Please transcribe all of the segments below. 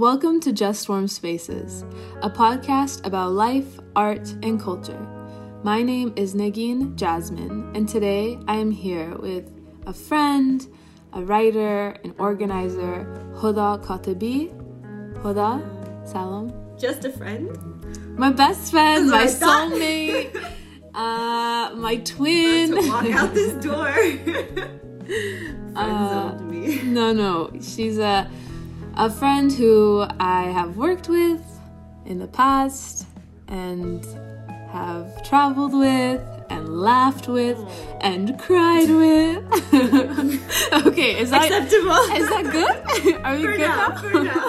Welcome to Just Warm Spaces, a podcast about life, art, and culture. My name is Nagin Jasmine, and today I am here with a friend, a writer, an organizer, Hoda Katabi. Hoda, salam. Just a friend? My best friend, my That's what I thought. soulmate, uh, my twin. To walk out this door. Uh, me. No, no. She's a a friend who I have worked with in the past and have traveled with and laughed with and cried with. okay, is that Acceptable. is that good? Are we for good now, now? for now.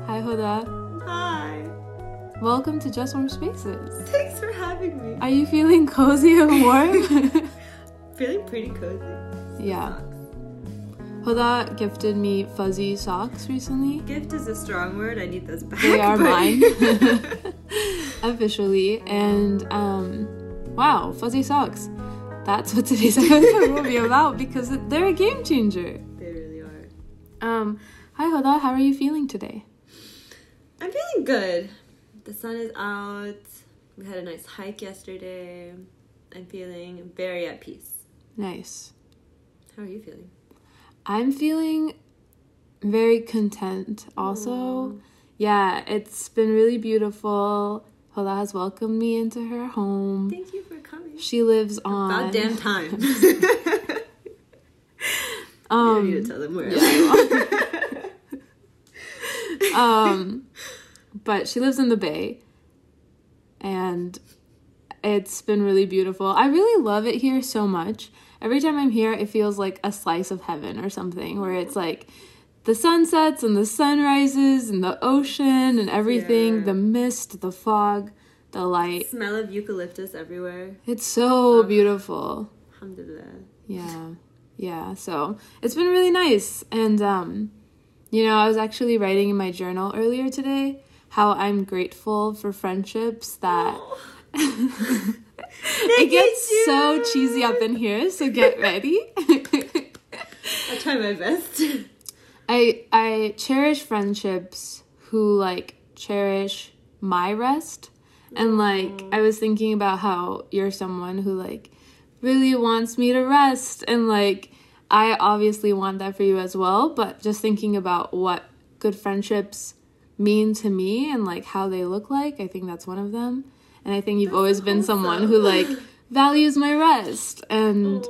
Hi, Hoda. Hi. Welcome to Just Warm Spaces. Thanks for having me. Are you feeling cozy and warm? Feeling pretty cozy. yeah. Hoda gifted me fuzzy socks recently. Gift is a strong word. I need those back. They are but- mine. Officially. And um wow, fuzzy socks. That's what today's episode will be about because they're a game changer. they really are. Um hi Hoda, how are you feeling today? I'm feeling good. The sun is out. We had a nice hike yesterday. I'm feeling very at peace. Nice. How are you feeling? I'm feeling very content also. Yeah, it's been really beautiful. Hoda has welcomed me into her home. Thank you for coming. She lives on About damn time. you um need to tell them where live. um but she lives in the bay and it's been really beautiful i really love it here so much every time i'm here it feels like a slice of heaven or something where it's like the sunsets and the sunrises and the ocean and everything Yeah. the mist the fog the light Smell of eucalyptus everywhere. it's so beautiful Alhamdulillah. yeah yeah so it's been really nice and um you know i was actually writing in my journal earlier today how i'm grateful for friendships that it gets so cheesy up in here so get ready. I'll try my best. i i cherish friendships who like cherish my rest. And like mm. i was thinking about how you're someone who like really wants me to rest. And like i obviously want that for you as well. But just thinking about what good friendships mean to me and like how they look like i think that's one of them and i think you've always been someone who like values my rest and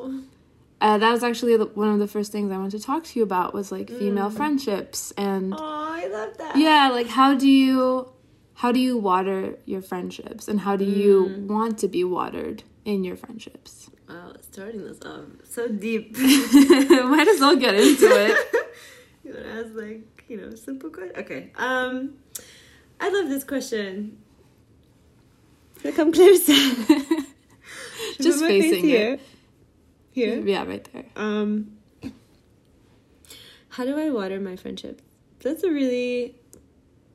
uh, that was actually the, one of the first things i wanted to talk to you about was like female friendships and Oh, I love that. yeah like how do you how do you water your friendships and how do you want to be watered in your friendships Wow, starting this off so deep. might as well get into it you want to ask like you know simple question? Okay. Um, I love this question. Should I come closer? Just my face facing here. it. Here. yeah right there Um, how do I water my friendship? That's a really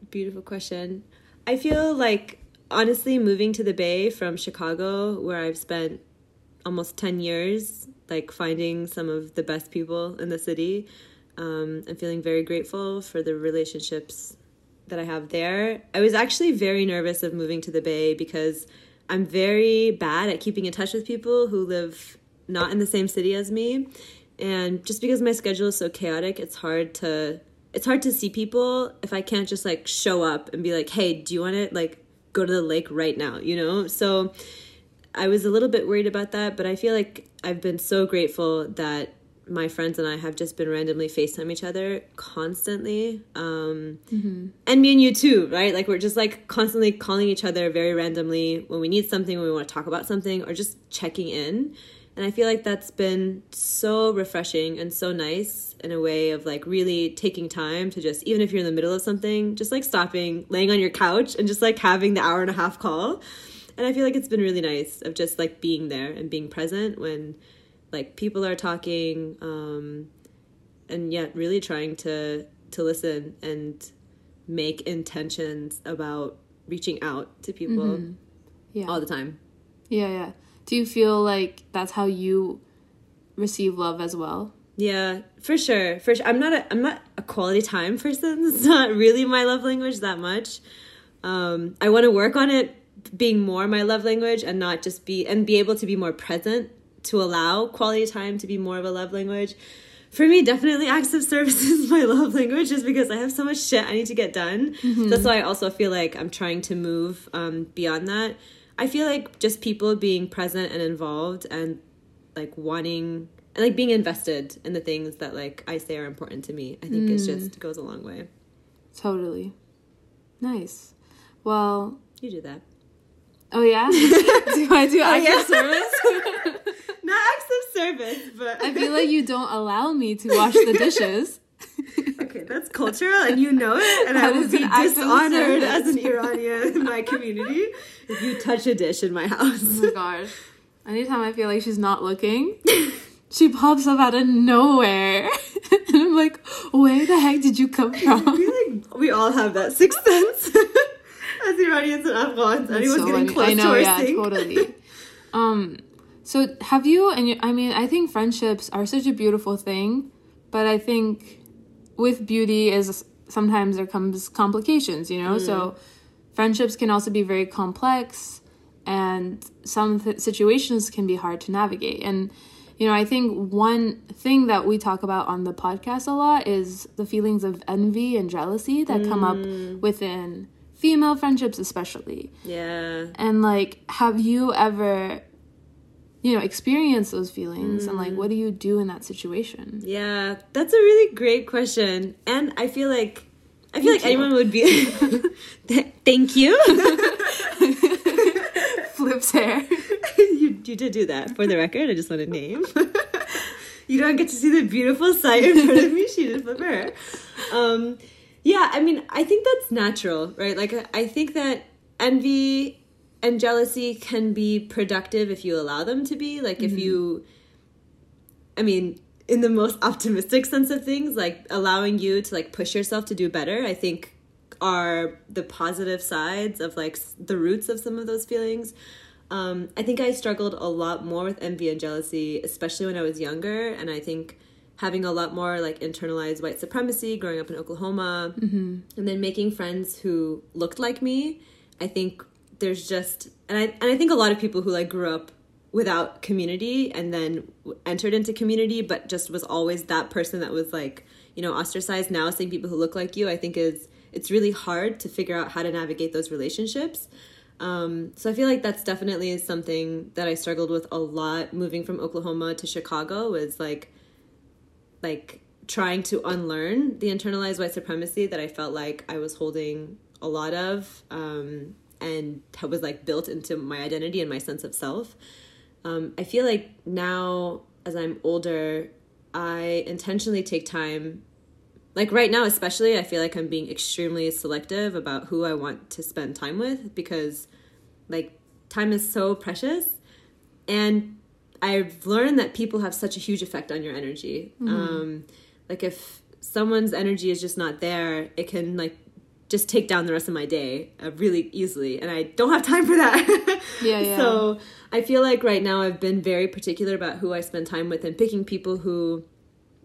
beautiful question. I feel like honestly moving to the Bay from Chicago, where I've spent almost 10 years, like finding some of the best people in the city. Um, I'm feeling very grateful for the relationships that I have there. I was actually very nervous of moving to the Bay because I'm very bad at keeping in touch with people who live not in the same city as me. And just because my schedule is so chaotic, it's hard to it's hard to see people if I can't just like show up and be like, "Hey, do you want to like go to the lake right now?" you know? So I was a little bit worried about that, but I feel like I've been so grateful that my friends and I have just been randomly FaceTime each other constantly. Um, And me and you too, right? Like we're just like constantly calling each other very randomly when we need something, when we want to talk about something, or just checking in. And I feel like that's been so refreshing and so nice in a way of like really taking time to just, even if you're in the middle of something, just like stopping, laying on your couch and just like having the hour and a half call. And I feel like it's been really nice of just like being there and being present when like people are talking um and yet really trying to to listen and make intentions about reaching out to people yeah all the time yeah yeah do you feel like that's how you receive love as well Yeah, for sure. For sure. I'm not a I'm not a quality time person. It's not really my love language that much. Um, I want to work on it being more my love language and not just be and be able to be more present to allow quality time to be more of a love language. For me, definitely acts of service is my love language just because I have so much shit I need to get done. That's why I also feel like I'm trying to move um, beyond that. I feel like just people being present and involved and like wanting and like being invested in the things that like I say are important to me. I think it just goes a long way. Totally. Nice. Well, You do that. oh yeah? do I do acts yeah. of service? Not acts of service, but I feel like you don't allow me to wash the dishes. okay, that's cultural, and you know it, and I That will is be an act of dishonored as an Iranian in my community if you touch a dish in my house. Oh my gosh. Anytime I feel like she's not looking, she pops up out of nowhere. and I'm like, where the heck did you come I from? feel like we all have that sixth sense as Iranians and Afghans. Anyone's So getting funny. close I know, to our yeah, sink. totally. Um, so have you? And you, I mean, I think friendships are such a beautiful thing, but I think with beauty is sometimes there comes complications. You know, so hmm. friendships can also be very complex, and some th- situations can be hard to navigate. And you know, I think one thing that we talk about on the podcast a lot is the feelings of envy and jealousy that come up hmm. within female friendships, especially. Yeah. And like, have you ever, you know, experience those feelings? And like, what do you do in that situation? Yeah, that's a really great question, and I feel like I feel like you. anyone would be. Thank you. Flips hair. you. You did do that for the record. I just want to name. you don't get to see the beautiful sight in front of me. She did flip her. Um, yeah, I mean, I think that's natural, right? Like, I think that envy and jealousy can be productive if you allow them to be. Like, if you I mean, in the most optimistic sense of things, like allowing you to like push yourself to do better, I think are the positive sides of like the roots of some of those feelings. Um, I think I struggled a lot more with envy and jealousy, especially when I was younger, and I think having a lot more like internalized white supremacy growing up in Oklahoma, and then making friends who looked like me. I think there's just and I and I think a lot of people who like grew up without community and then entered into community but just was always that person that was like you know ostracized now seeing people who look like you i think is it's really hard to figure out how to navigate those relationships. Um, so i feel like that's definitely something that i struggled with a lot moving from oklahoma to chicago was like like trying to unlearn the internalized white supremacy that i felt like i was holding a lot of um, and was like built into my identity and my sense of self um, I feel like now, as I'm older, I intentionally take time. Like right now, especially, I feel like I'm being extremely selective about who I want to spend time with because, like, time is so precious. And I've learned that people have such a huge effect on your energy. Um, like, if someone's energy is just not there, it can, like, just take down the rest of my day uh, really easily. And I don't have time for that. Yeah, yeah. So I feel like right now I've been very particular about who I spend time with and picking people who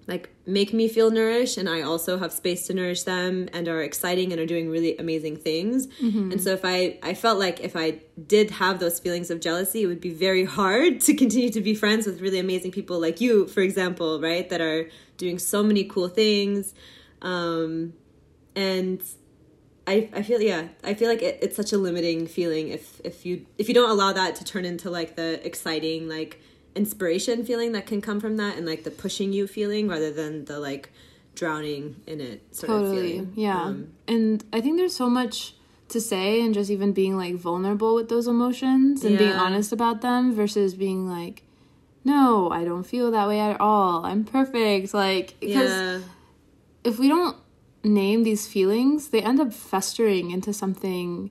like make me feel nourished and I also have space to nourish them and are exciting and are doing really amazing things. And so if I I felt like if I did have those feelings of jealousy, it would be very hard to continue to be friends with really amazing people like you, for example, right? That are doing so many cool things. Um and I, I feel yeah I feel like it, it's such a limiting feeling if if you if you don't allow that to turn into like the exciting like inspiration feeling that can come from that and like the pushing you feeling rather than the like drowning in it sort of Totally. feeling. Yeah. Um, and I think there's so much to say and just even being like vulnerable with those emotions and being honest about them versus being like, no, I don't feel that way at all. I'm perfect. Like, because yeah if we don't name these feelings, they end up festering into something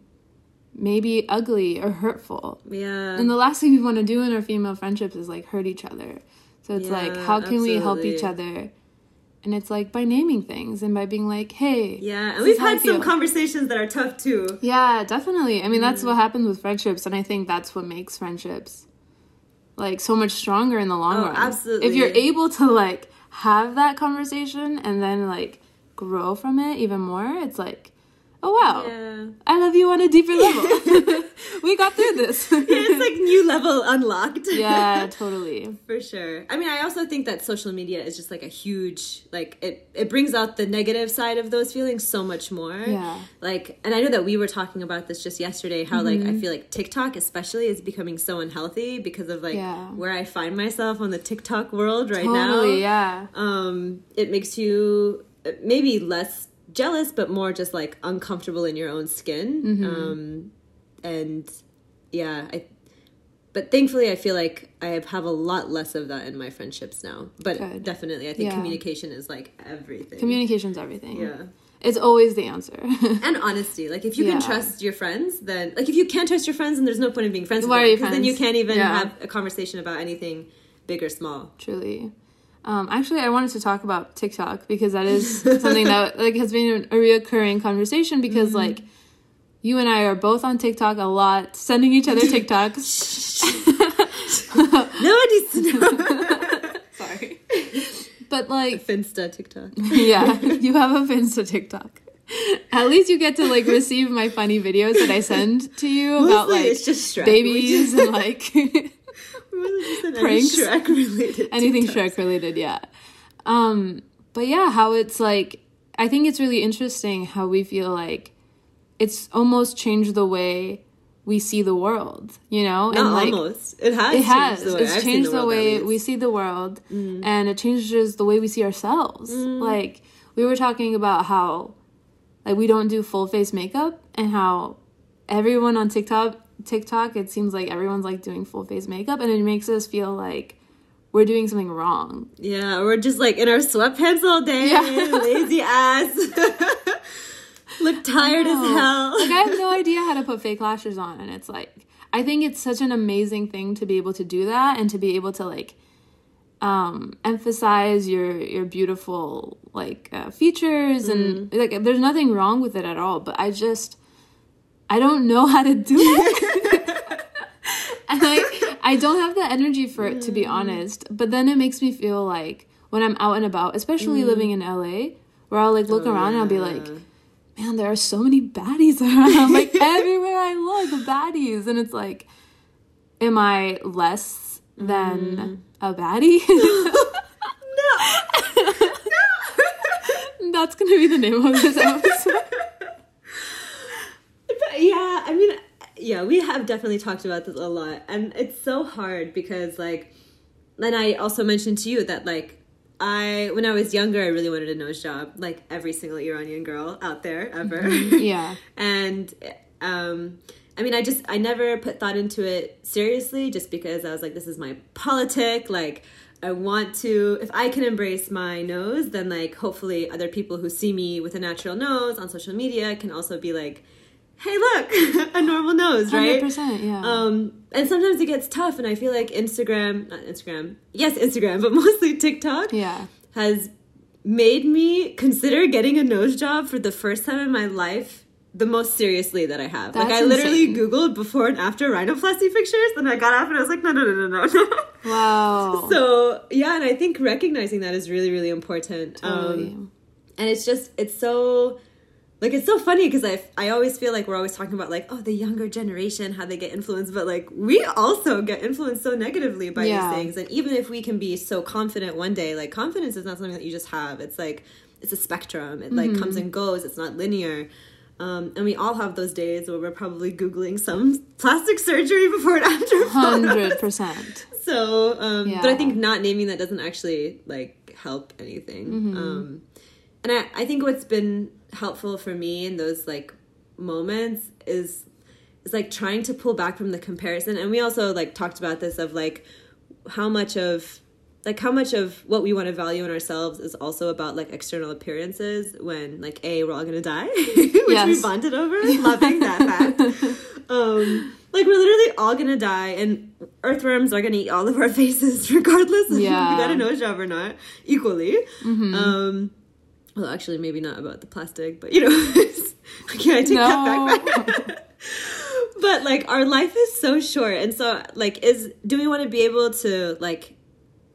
maybe ugly or hurtful. yeah And the last thing we want to do in our female friendships is like hurt each other. So it's like, how can we help each other? And it's like by naming things and by being like, hey, yeah and we've is how I had some conversations that are tough too Yeah, definitely. I mean, Mm. that's what happens with friendships, and I think that's what makes friendships like so much stronger in the long Oh, run. absolutely. If you're able to like have that conversation and then like grow from it even more, it's like, oh wow, Yeah. I love you on a deeper level. we got through this. it's like new level unlocked. yeah, totally. For sure. I mean, I also think that social media is just like a huge like it it brings out the negative side of those feelings so much more. Yeah. Like and I know that we were talking about this just yesterday how like Mm-hmm. I feel like TikTok especially is becoming so unhealthy because of like Yeah. where I find myself on the TikTok world right now. Totally, yeah. Um it makes you maybe less jealous but more just like uncomfortable in your own skin. Mm-hmm. Um and yeah, I but thankfully I feel like I have a lot less of that in my friendships now. But Good. definitely I think Yeah. communication is like everything. Communication's everything. yeah. It's always the answer. And honesty. Like if you can trust your friends, then like if you can't trust your friends then there's no point in being friends Why with them. Because then you can't even Yeah. have a conversation about anything big or small. Truly. Um, actually, I wanted to talk about TikTok because that is something that like has been a reoccurring conversation because Mm-hmm. like you and I are both on TikTok a lot, sending each other TikToks. No one needs to. Sorry. But like, Finsta TikTok. yeah, you have a Finsta TikTok. At least you get to like receive my funny videos that I send to you about like it's just babies and like Any Pranks. Shrek related. anything. Shrek related, yeah. Um, but yeah, how it's like I think it's really interesting how we feel like it's almost changed the way we see the world, you know? Not like almost. It has. it has. Changed the it's I've changed the, at way we see the world and it changes the way we see ourselves. Like we were talking about how like we don't do full face makeup and how everyone on TikTok TikTok it seems like everyone's like doing full face makeup and it makes us feel like we're doing something wrong. Yeah, we're just like in our sweatpants all day, Yeah. lazy ass. Look tired as hell. like I have no idea how to put fake lashes on and it's like I think it's such an amazing thing to be able to do that and to be able to like um emphasize your your beautiful like uh, features and like there's nothing wrong with it at all but I just I don't know how to do it I don't have the energy for it to be mm. honest but then it makes me feel like when I'm out and about especially mm. living in LA where I'll like look oh, around and I'll be like man, there are so many baddies around. like everywhere I look, baddies. And it's like, am I less than mm. a baddie? No. no. That's gonna be the name of this episode. But yeah, I mean, yeah, we have definitely talked about this a lot, and it's so hard because, like, and I also mentioned to you that, like, I when I was younger, I really wanted a nose job, like every single Iranian girl out there ever. Yeah. and um, I mean, I just I never put thought into it seriously, just because I was like, this is my politic, like. I want to, if I can embrace my nose, then like hopefully other people who see me with a natural nose on social media can also be like, hey, look, a normal nose, right? 100%, yeah. Um, and sometimes it gets tough, and I feel like Instagram, not Instagram, yes, Instagram, but mostly TikTok yeah. has made me consider getting a nose job for the first time in my life the most seriously that I have. like I literally insane. googled before and after rhinoplasty pictures, and I got off and I was like, no, no, no, no, no. Wow. so yeah, and I think recognizing that is really, really important. Totally. Um, and it's just it's so like it's so funny because I I always feel like we're always talking about like oh the younger generation how they get influenced, but like we also get influenced so negatively by Yeah. these things. And even if we can be so confident one day, like confidence is not something that you just have. It's like it's a spectrum. It like comes and goes. It's not linear. Um, and we all have those days where we're probably googling some plastic surgery before and after. 100%. So, um, Yeah. but I think not naming that doesn't actually like help anything. Mm-hmm. Um, and I, I think what's been helpful for me in those like moments is is like trying to pull back from the comparison. And we also like talked about this of like how much of like how much of what we want to value in ourselves is also about like external appearances when like a we're all gonna die which we bonded over loving that fact. Um like we're literally all gonna die and earthworms are gonna eat all of our faces regardless if Yeah. we got a nose job or not equally. Um well actually maybe not about the plastic but you know okay i take that back, back. but like our life is so short and so like is do we want to be able to like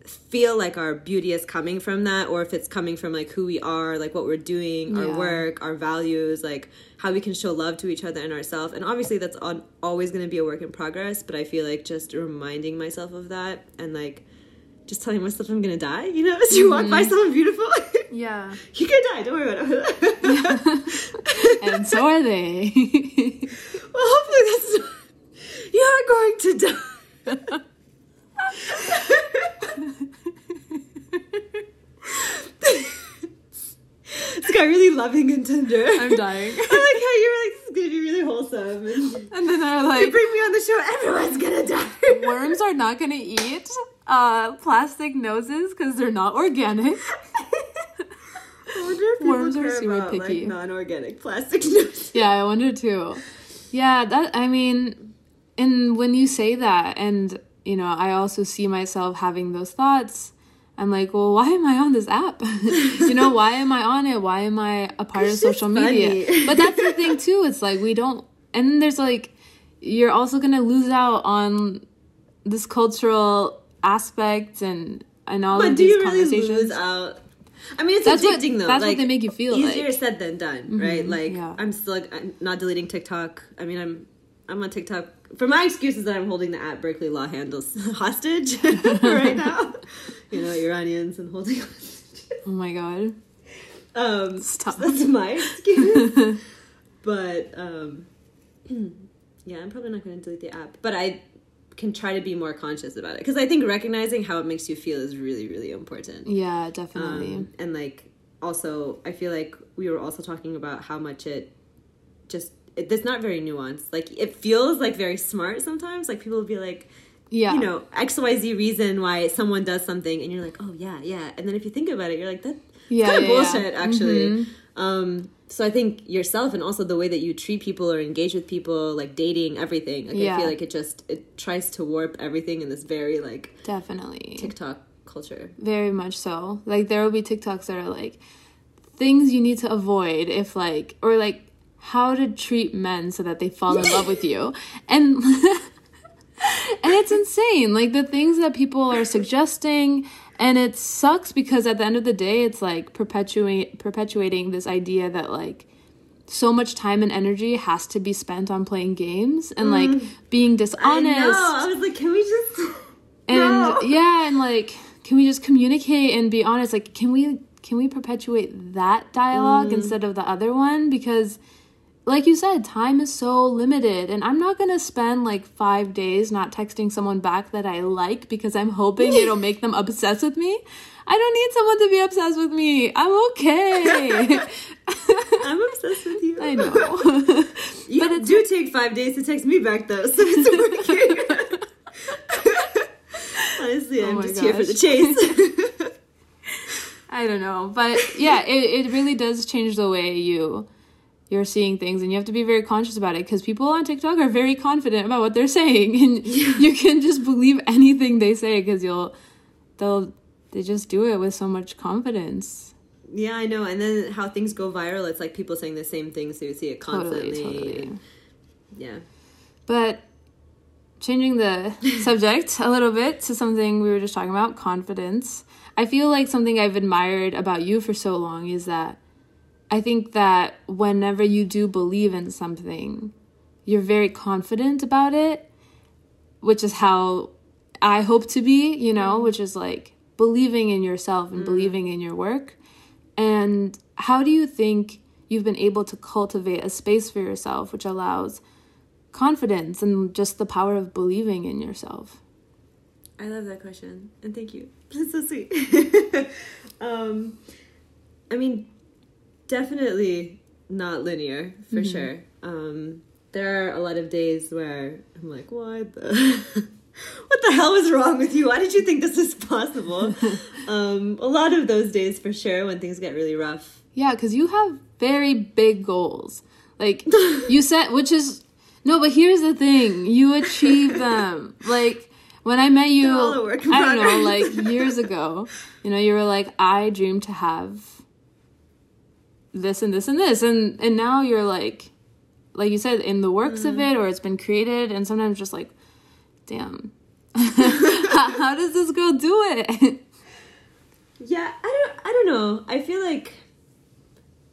feel like our beauty is coming from that or if it's coming from like who we are like what we're doing our work our values like how we can show love to each other and ourselves and obviously that's on, always going to be a work in progress but i feel like just reminding myself of that and like just telling myself i'm gonna die you know as you walk by mm-hmm. someone beautiful Yeah. you're gonna die don't worry about it And so are they. well hopefully that's not, you're going to die this guy really loving and tender. I'm dying. I like how you're like, this is gonna be really wholesome. And And then they're like you bring me on the show, everyone's gonna die. worms are not gonna eat uh, plastic noses because they're not organic. I wonder if people Worms are super about, picky. Like, non-organic plastic noses. Yeah, I wonder too. Yeah, that I mean, and when you say that, and you know, I also see myself having those thoughts. I'm like, well, why am I on this app? you know, why am I on it? Why am I a part of social media? but that's the thing too. It's like we don't, and there's like, you're also gonna lose out on this cultural aspect and and all But of do these you really conversations. lose out? I mean, it's That's what- addicting though. that's what like, they make you feel Easier like. Mm-hmm. said than done, right? Like yeah. I'm still like, I'm not deleting TikTok. I mean, I'm I'm on TikTok. For my excuse is that I'm holding the at Berkeley Law handles hostage right now. you know, Iranians and holding. hostage. oh my god. Um, Stop. That's my excuse. but um, yeah, I'm probably not going to delete the app. But I can try to be more conscious about it because I think recognizing how it makes you feel is really, really important. Yeah, definitely. Um, and like, also, I feel like we were also talking about how much it just it, it's not very nuanced. Like, it feels like very smart sometimes. Like people will be like. yeah. You know, XYZ reason why someone does something, and you're like, oh, yeah, yeah. And then if you think about it, you're like, that, Yeah, kind of yeah, yeah. bullshit actually Mhm. Um so i think yourself and also the way that you treat people or engage with people like dating everything like i feel like it just it tries to warp everything in this very like Definitely. tiktok culture Very much so. Like there will be TikToks that are like things you need to avoid if like or like how to treat men so that they fall in love with you. And and it's insane. Like the things that people are suggesting and it sucks because at the end of the day it's like perpetuate perpetuating this idea that like so much time and energy has to be spent on playing games and like being dishonest I, know. I was like can we just and No. yeah and like can we just communicate and be honest like can we can we perpetuate that dialogue Mm. instead of the other one because like you said time is so limited. And i'm not gonna spend like five days not texting someone back that i like because i'm hoping it'll make them obsessed with me. I don't need someone to be obsessed with me. I'm okay. I'm obsessed with you. I know. You But it's- do take five days to text me back though so it's working. Honestly oh i'm Oh my just here for the chase. I don't know, but yeah, it, it really does change the way you you're seeing things, and you have to be very conscious about it because people on TikTok are very confident about what they're saying, and you can just believe anything they say because you'll they'll they just do it with so much confidence. Yeah, I know. And then how things go viral, it's like people saying the same things, so you see it constantly. Totally, totally. and- yeah. But changing the subject a little bit to something we were just talking about confidence. I feel like something I've admired about you for so long is that I think that whenever you do believe in something, you're very confident about it, which is how I hope to be, you know, which is like believing in yourself and believing in your work. And how do you think you've been able to cultivate a space for yourself which allows confidence and just the power of believing in yourself? I love that question. And thank you. It's so sweet. um, I mean, definitely not linear, for sure. Um, there are a lot of days where I'm like, what the... What the hell is wrong with you? Why did you think this is possible? um, a lot of those days, for sure, when things get really rough. Yeah, because you have very big goals. Like you set, which is no, but here's the thing: you achieve them. Like when I met you, They're all a work in I don't know, like years ago. You know, you were like, I dream to have this and this and this, and and now you're like, like you said, in the works Mm. of it, or it's been created, and sometimes just like, damn. how, how does this girl do it? Yeah, I don't I don't know. I feel like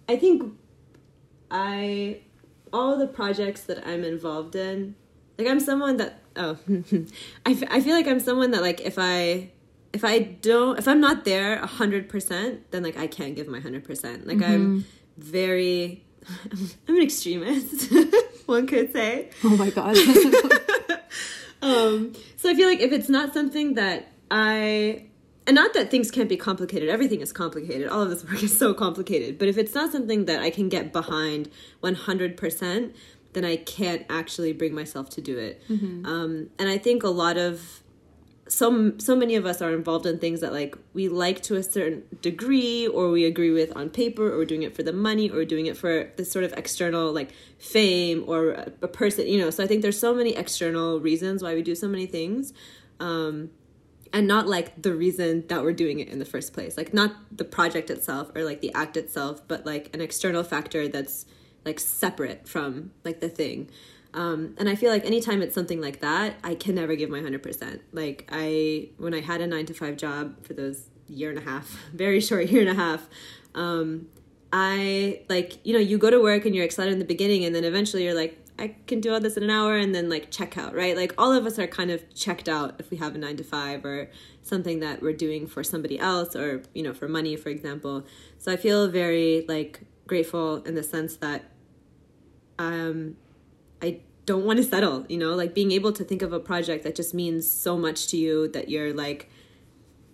I think I all the projects that I'm involved in, like I'm someone that oh, I, f- I feel like I'm someone that like if I if I don't if I'm not there a hundred percent, then like I can't give my hundred percent. Like I'm very I'm an extremist, one could say. oh my god. Um, so I feel like if it's not something that I and not that things can't be complicated everything is complicated all of this work is so complicated but if it's not something that i can get behind 100% then i can't actually bring myself to do it um, and i think a lot of so so many of us are involved in things that like we like to a certain degree or we agree with on paper or doing it for the money or doing it for this sort of external like fame or a, a person you know. So i think there's so many external reasons why we do so many things um, and not like the reason that we're doing it in the first place. Like not the project itself or like the act itself but like an external factor that's like separate from like the thing um, and i feel like anytime it's something like that i can never give my 100% like i when i had a nine to five job for those year and a half very short year and a half um, i like you know you go to work and you're excited in the beginning and then eventually you're like I can do all this in an hour and then like check out, right? Like all of us are kind of checked out if we have a nine to five or something that we're doing for somebody else or, you know, for money, for example. So I feel very like grateful in the sense that um I don't want to settle, you know, like being able to think of a project that just means so much to you that you're like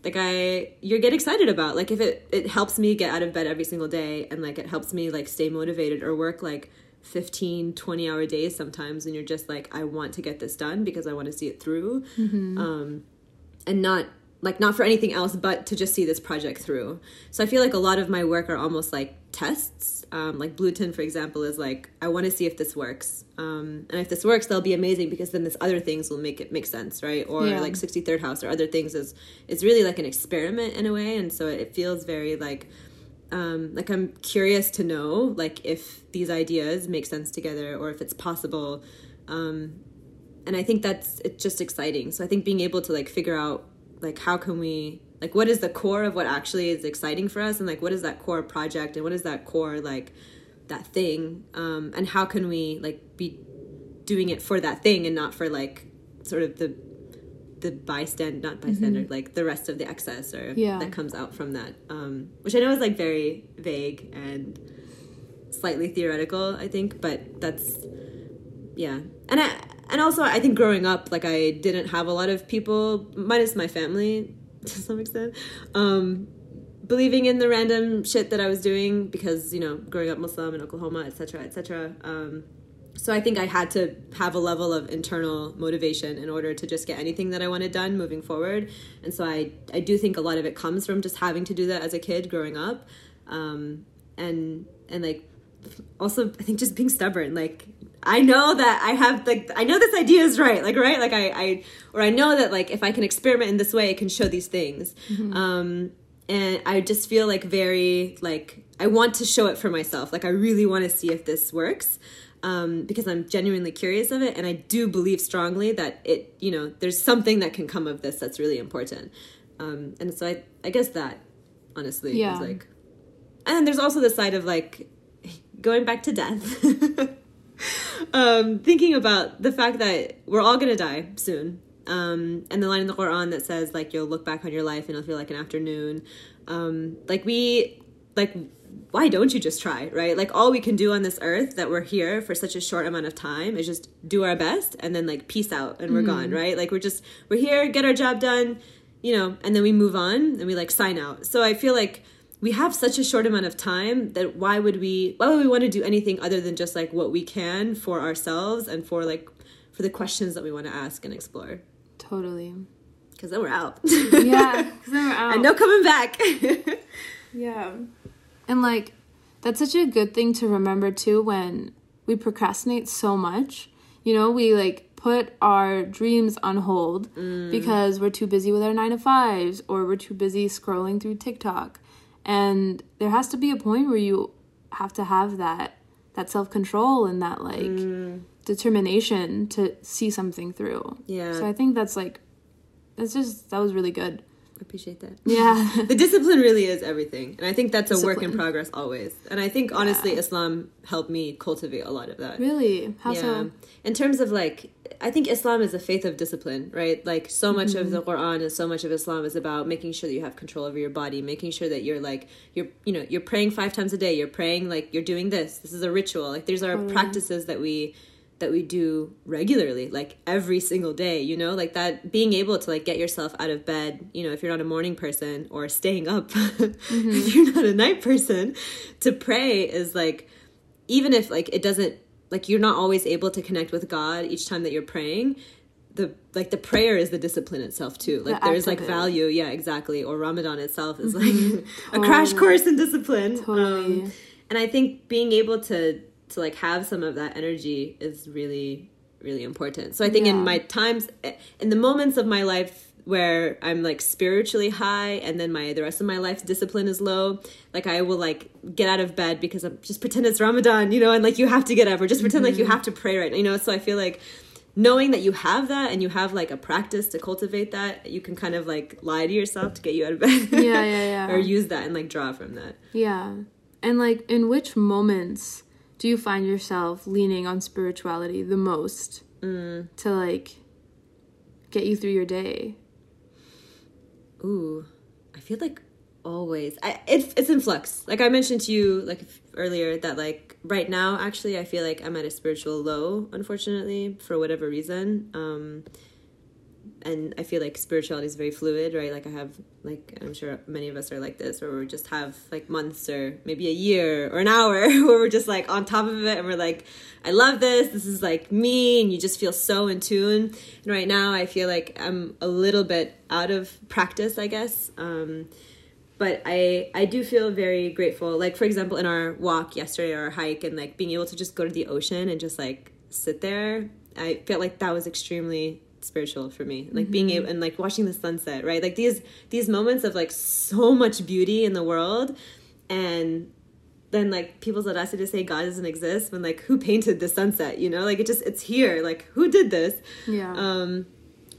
like I you get excited about. Like if it it helps me get out of bed every single day and like it helps me like stay motivated or work like 15 20 hour days sometimes and you're just like i want to get this done because i want to see it through. Um, and not like not for anything else but to just see this project through so i feel like a lot of my work are almost like tests um, like blueton for example is like i want to see if this works um, and if this works they'll be amazing because then this other things will make it make sense right or Yeah. like 63rd house or other things is it's really like an experiment in a way and so it feels very like um, like I'm curious to know like if these ideas make sense together or if it's possible. Um, and I think that's it's just exciting. So I think being able to like figure out like how can we like what is the core of what actually is exciting for us? And like what is that core project? And what is that core like that thing? Um, and how can we like be doing it for that thing and not for like sort of the the bystand not bystander like the rest of the excess or Yeah. that comes out from that um which i know is like very vague and slightly theoretical i think but that's yeah. And i and also i think growing up like i didn't have a lot of people minus my family to some extent um believing in the random shit that i was doing because you know growing up muslim in oklahoma etc etc um so I think I had to have a level of internal motivation in order to just get anything that I wanted done moving forward. And so I, I do think a lot of it comes from just having to do that as a kid growing up. Um, and, and like, also I think just being stubborn. Like, I know that I have like, I know this idea is right. Like, right. Like I, I, or I know that like, if I can experiment in this way, it can show these things. Um, and I just feel like very, like, I want to show it for myself. Like, I really want to see if this works um, because I'm genuinely curious of it, and I do believe strongly that it, you know, there's something that can come of this that's really important. Um, and so I, I guess that, honestly, Yeah. is like, and then there's also the side of like going back to death. um, thinking about the fact that we're all gonna die soon. Um, and the line in the Quran that says like you'll look back on your life and it'll feel like an afternoon. Um, like we, like why don't you just try, right? Like all we can do on this earth that we're here for such a short amount of time is just do our best and then like peace out and we're gone, right? Like we're just we're here, get our job done, you know, and then we move on and we like sign out. So I feel like we have such a short amount of time that why would we why would we want to do anything other than just like what we can for ourselves and for like for the questions that we want to ask and explore Totally. because then we're out Yeah, 'cause then we're out. and no coming back Yeah. And like that's such a good thing to remember too when we procrastinate so much. You know, we like put our dreams on hold mm. because we're too busy with our 9 to 5s or we're too busy scrolling through TikTok. And there has to be a point where you have to have that that self-control and that like mm. determination to see something through. Yeah. So I think that's like that's just that was really good. I appreciate that. Yeah. the discipline really is everything. And I think that's a work in progress always. And I think honestly Yeah. Islam helped me cultivate a lot of that. really? How so? In terms of like, I think Islam is a faith of discipline, right? Like, so much of the mm-hmm. Quran and so much of Islam is about making sure that you have control over your body, making sure that you're like, you're, you know, you're praying five times a day. You're praying like you're doing this. This is a ritual. Like, these are practices that we that we do regularly like every single day you know? Like that being able to like get yourself out of bed you know if you're not a morning person or staying up if you're not a night person to pray is like even if like it doesn't like you're not always able to connect with God each time that you're praying the like the prayer is the discipline itself too. Like The there's like act of it. value yeah exactly or Ramadan itself is like a crash course in discipline. Totally. Um, and I think being able to to like have some of that energy is really really important. So I think in my times in the moments of my life where I'm like spiritually high and then my the rest of my life's discipline is low like I will like get out of bed because I'm just pretend it's Ramadan you know and like you have to get up or just pretend like you mm-hmm. have to pray right now you know? So I feel like knowing that you have that and you have like a practice to cultivate that you can kind of like lie to yourself to get you out of bed Yeah, yeah, yeah. or use that and like draw from that. Yeah. And like in which moments do you find yourself leaning on spirituality the most Mm. to like get you through your day? Ooh, I feel like always. I it, it's in flux. Like I mentioned to you like earlier that like right now actually I feel like I'm at a spiritual low unfortunately for whatever reason. Um and I feel like spirituality is very fluid, right? Like I have like I'm sure many of us are like this where we just have like months or maybe a year or an hour where we're just like on top of it and we're like I love this. This is like me and you just feel so in tune. And right now I feel like I'm a little bit out of practice, I guess. Um but I I do feel very grateful. Like for example, in our walk yesterday or our hike, and like being able to just go to the ocean and just like sit there, I felt like that was extremely spiritual for me. Like being able and like watching the sunset, right? Like these these moments of like so much beauty in the world, and then like people's audacity to say God doesn't exist when like who painted the sunset? You know, like it just it's here. Like who did this? Yeah. Um,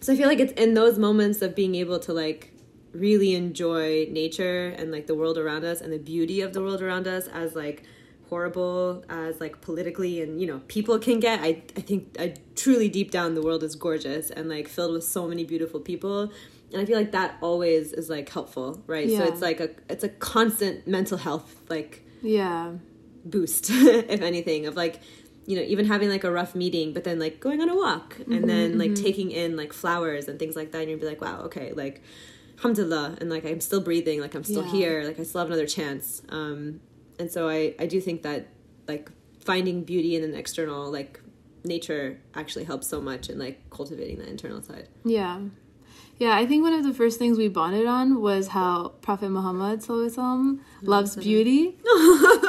so I feel like it's in those moments of being able to like really enjoy nature and like the world around us and the beauty of the world around us as like horrible as like politically and you know people can get. I i think i truly deep down the world is gorgeous and like filled with so many beautiful people. And i feel like that always is like helpful right? So it's like a it's a constant mental health like yeah. boost if anything of like you know even having like a rough meeting but then like going on a walk and then like taking in like flowers and things like that. And you'd be like wow okay like alhamdulillah and like i'm still breathing like i'm still Yeah. here like i still have another chance um and so i i do think that like finding beauty in an external like nature actually helps so much in like cultivating that internal side Yeah. Yeah, I think one of the first things we bonded on was how Prophet Muhammad Wasallam loves beauty.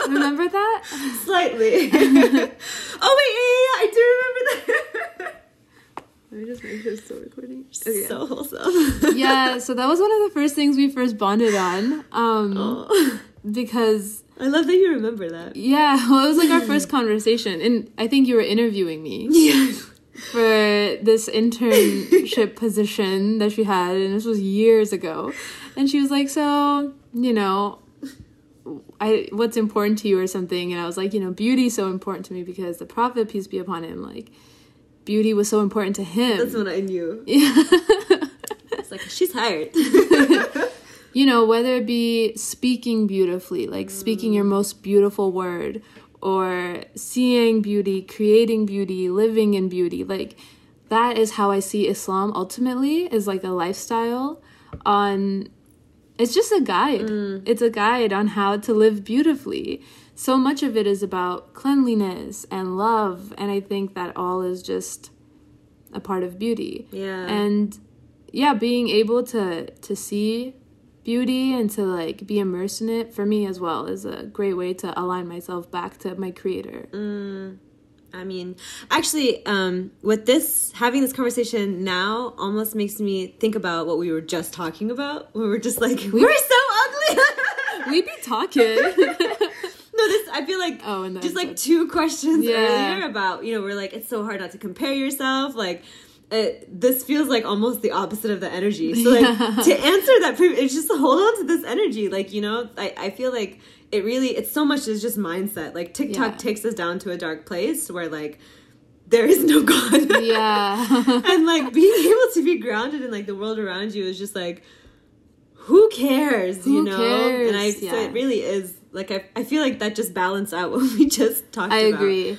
Remember that? slightly oh wait yeah, yeah, yeah i do remember that Let me just make sure it's still recording. Okay. so wholesome yeah, so that was one of the first things we first bonded on. Um, Oh. because I love that you remember that. yeah, well, it was like our first conversation, and I think you were interviewing me Yeah. for this internship position that she had, and this was years ago. And she was like, "So, you know, I what's important to you or something?" And I was like, "You know, beauty is so important to me because the Prophet, peace be upon him, like." Beauty was so important to him. That's what I knew. yeah. It's like she's hired. You know, whether it be speaking beautifully, like speaking your mm. most beautiful word, or seeing beauty, creating beauty, living in beauty, like that is how I see Islam ultimately is like a lifestyle on it's just a guide. Mm. It's a guide on how to live beautifully. So much of it is about cleanliness and love, and I think that all is just a part of beauty yeah. and yeah being able to to see beauty and to like be immersed in it for me as well is a great way to align myself back to my creator I mean, actually, um, with this having this conversation now almost makes me think about what we were just talking about. We were just like, we're so ugly. we be talking no, this I feel like Oh, the just like two questions Yeah. earlier about you know we're like it's so hard not to compare yourself like it, this feels like almost the opposite of the energy. So like to answer that, pre- it's just hold on to this energy. Like you know, I, I feel like it really it's so much is just mindset. Like TikTok Yeah. takes us down to a dark place where like there is no God. Yeah. and like being able to be grounded in like the world around you is just like who cares you Who know cares? and i so Yeah. it really is like I, I feel like that just balanced out what we just talked about. I about agree.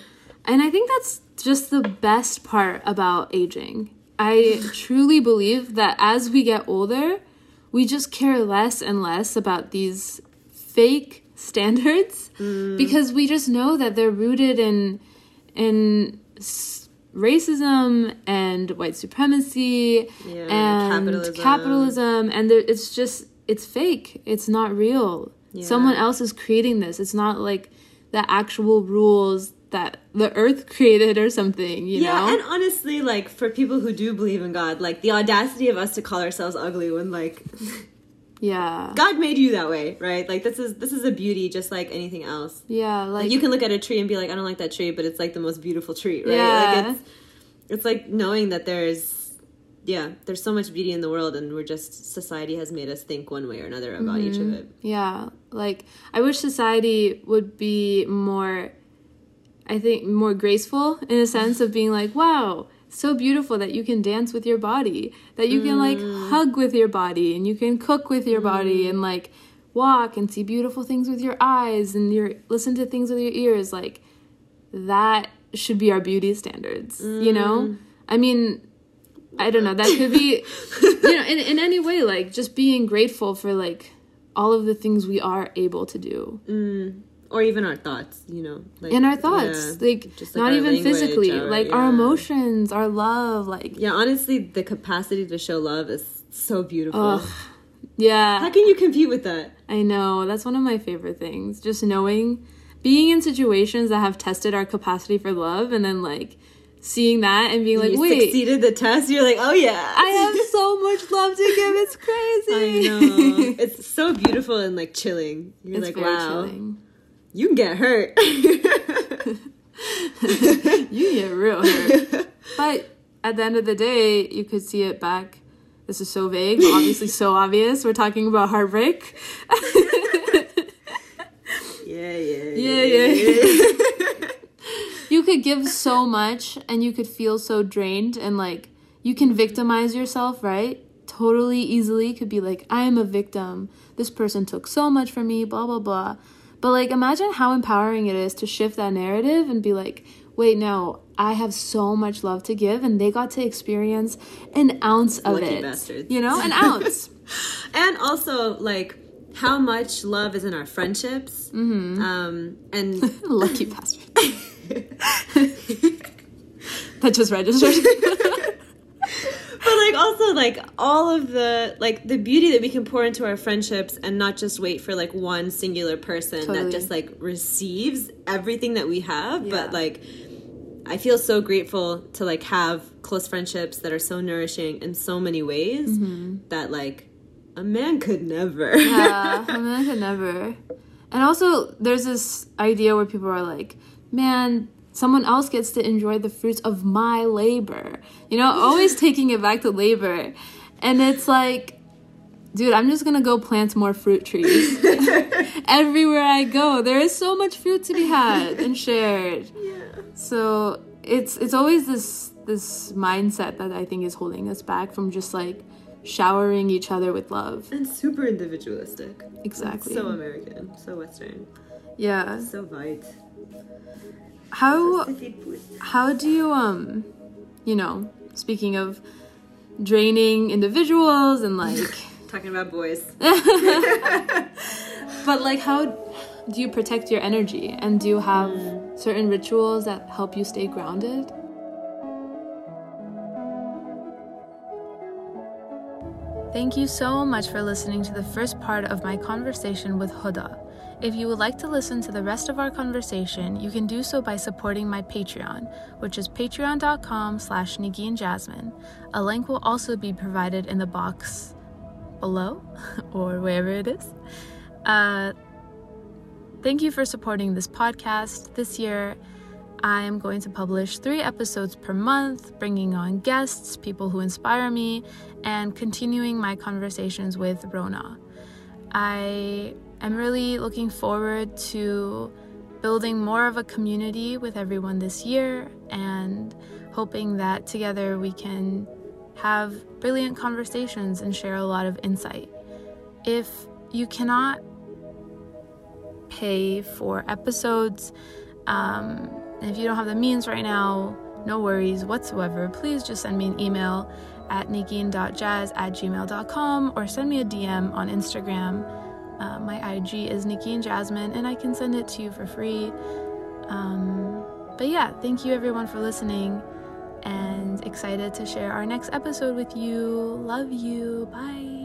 And I think that's just the best part about aging. I truly believe that as we get older, we just care less and less about these fake standards Mm. because we just know that they're rooted in in s- racism and white supremacy Yeah, and capitalism. capitalism, and there, it's just it's fake. It's not real. Yeah. Someone else is creating this. It's not like the actual rules that the earth created or something, you yeah know? Yeah, and honestly like for people who do believe in god like the audacity of us to call ourselves ugly when like yeah. god made you that way right like this is this is a beauty just like anything else Yeah, like, like you can look at a tree and be like i don't like that tree but it's like the most beautiful tree right Yeah. like it's it's like knowing that there's yeah there's so much beauty in the world and we're just society has made us think one way or another about each Mm-hmm. of it Yeah, like I wish society would be more I think more graceful in a sense of being like, wow, so beautiful that you can dance with your body, that you can like mm. hug with your body and you can cook with your body mm. and like walk and see beautiful things with your eyes and your listen to things with your ears like that should be our beauty standards, you know? Mm. I mean, I don't know, that could be you know, in in any way like just being grateful for like all of the things we are able to do or even our thoughts you know like in our thoughts yeah. like, Just, like, not even language, physically our- like our emotions our love like yeah honestly the capacity to show love is so beautiful Ugh. yeah how can you compete with that i know that's one of my favorite things just knowing being in situations that have tested our capacity for love and then like seeing that and being like you wait succeeded the test you're like oh yeah i have so much love to give it's crazy I know. It's so beautiful and like chilling. You're it's like, wow, chilling you can get hurt. you get real hurt. but at the end of the day, you could see it back. This is so vague, obviously so obvious. We're talking about heartbreak. yeah, yeah, yeah, Yeah, yeah. you could give so much and you could feel so drained and like you can victimize yourself, right? Totally easily could be like, I am a victim. This person took so much from me, blah, blah, blah. But like, imagine how empowering it is to shift that narrative and be like, wait, no, I have so much love to give, and they got to experience an ounce of Lucky it. bastards. You know, an ounce. and also like how much love is in our friendships. Mm-hmm. Um, and Lucky bastard. that just registered. But like also like all of the like the beauty that we can pour into our friendships and not just wait for like one singular person Totally. that just like receives everything that we have Yeah. but like i feel so grateful to like have close friendships that are so nourishing in so many ways mm-hmm. that like a man could never yeah, I mean, I could never. And also, there's this idea where people are like, man, someone else gets to enjoy the fruits of my labor. You know, always taking it back to labor. And it's like, dude, I'm just gonna go plant more fruit trees. Everywhere I go, there is so much fruit to be had and shared. Yeah. So it's it's always this this mindset that I think is holding us back from just like showering each other with love. and super individualistic Exactly. so american so western Yeah. so white How how do you um you know, speaking of draining individuals and like talking about boys but like how do you protect your energy and do you have certain rituals that help you stay grounded? Thank you so much for listening to the first part of my conversation with Huda. If you would like to listen to the rest of our conversation, you can do so by supporting my Patreon, which is patreon.com slash and Jasmine. A link will also be provided in the box below or wherever it is. Uh, thank you for supporting this podcast this year. I am going to publish three episodes per month, bringing on guests, people who inspire me, and continuing my conversations with Rona. I am really looking forward to building more of a community with everyone this year and hoping that together we can have brilliant conversations and share a lot of insight. If you cannot pay for episodes, um, if you don't have the means right now, no worries whatsoever. Please just send me an email at nikkian.jazz at gmail.com or send me a DM on Instagram. Uh, my IG is Nikki and Jasmine, and I can send it to you for free. Um, but yeah, thank you everyone for listening and excited to share our next episode with you. Love you. Bye.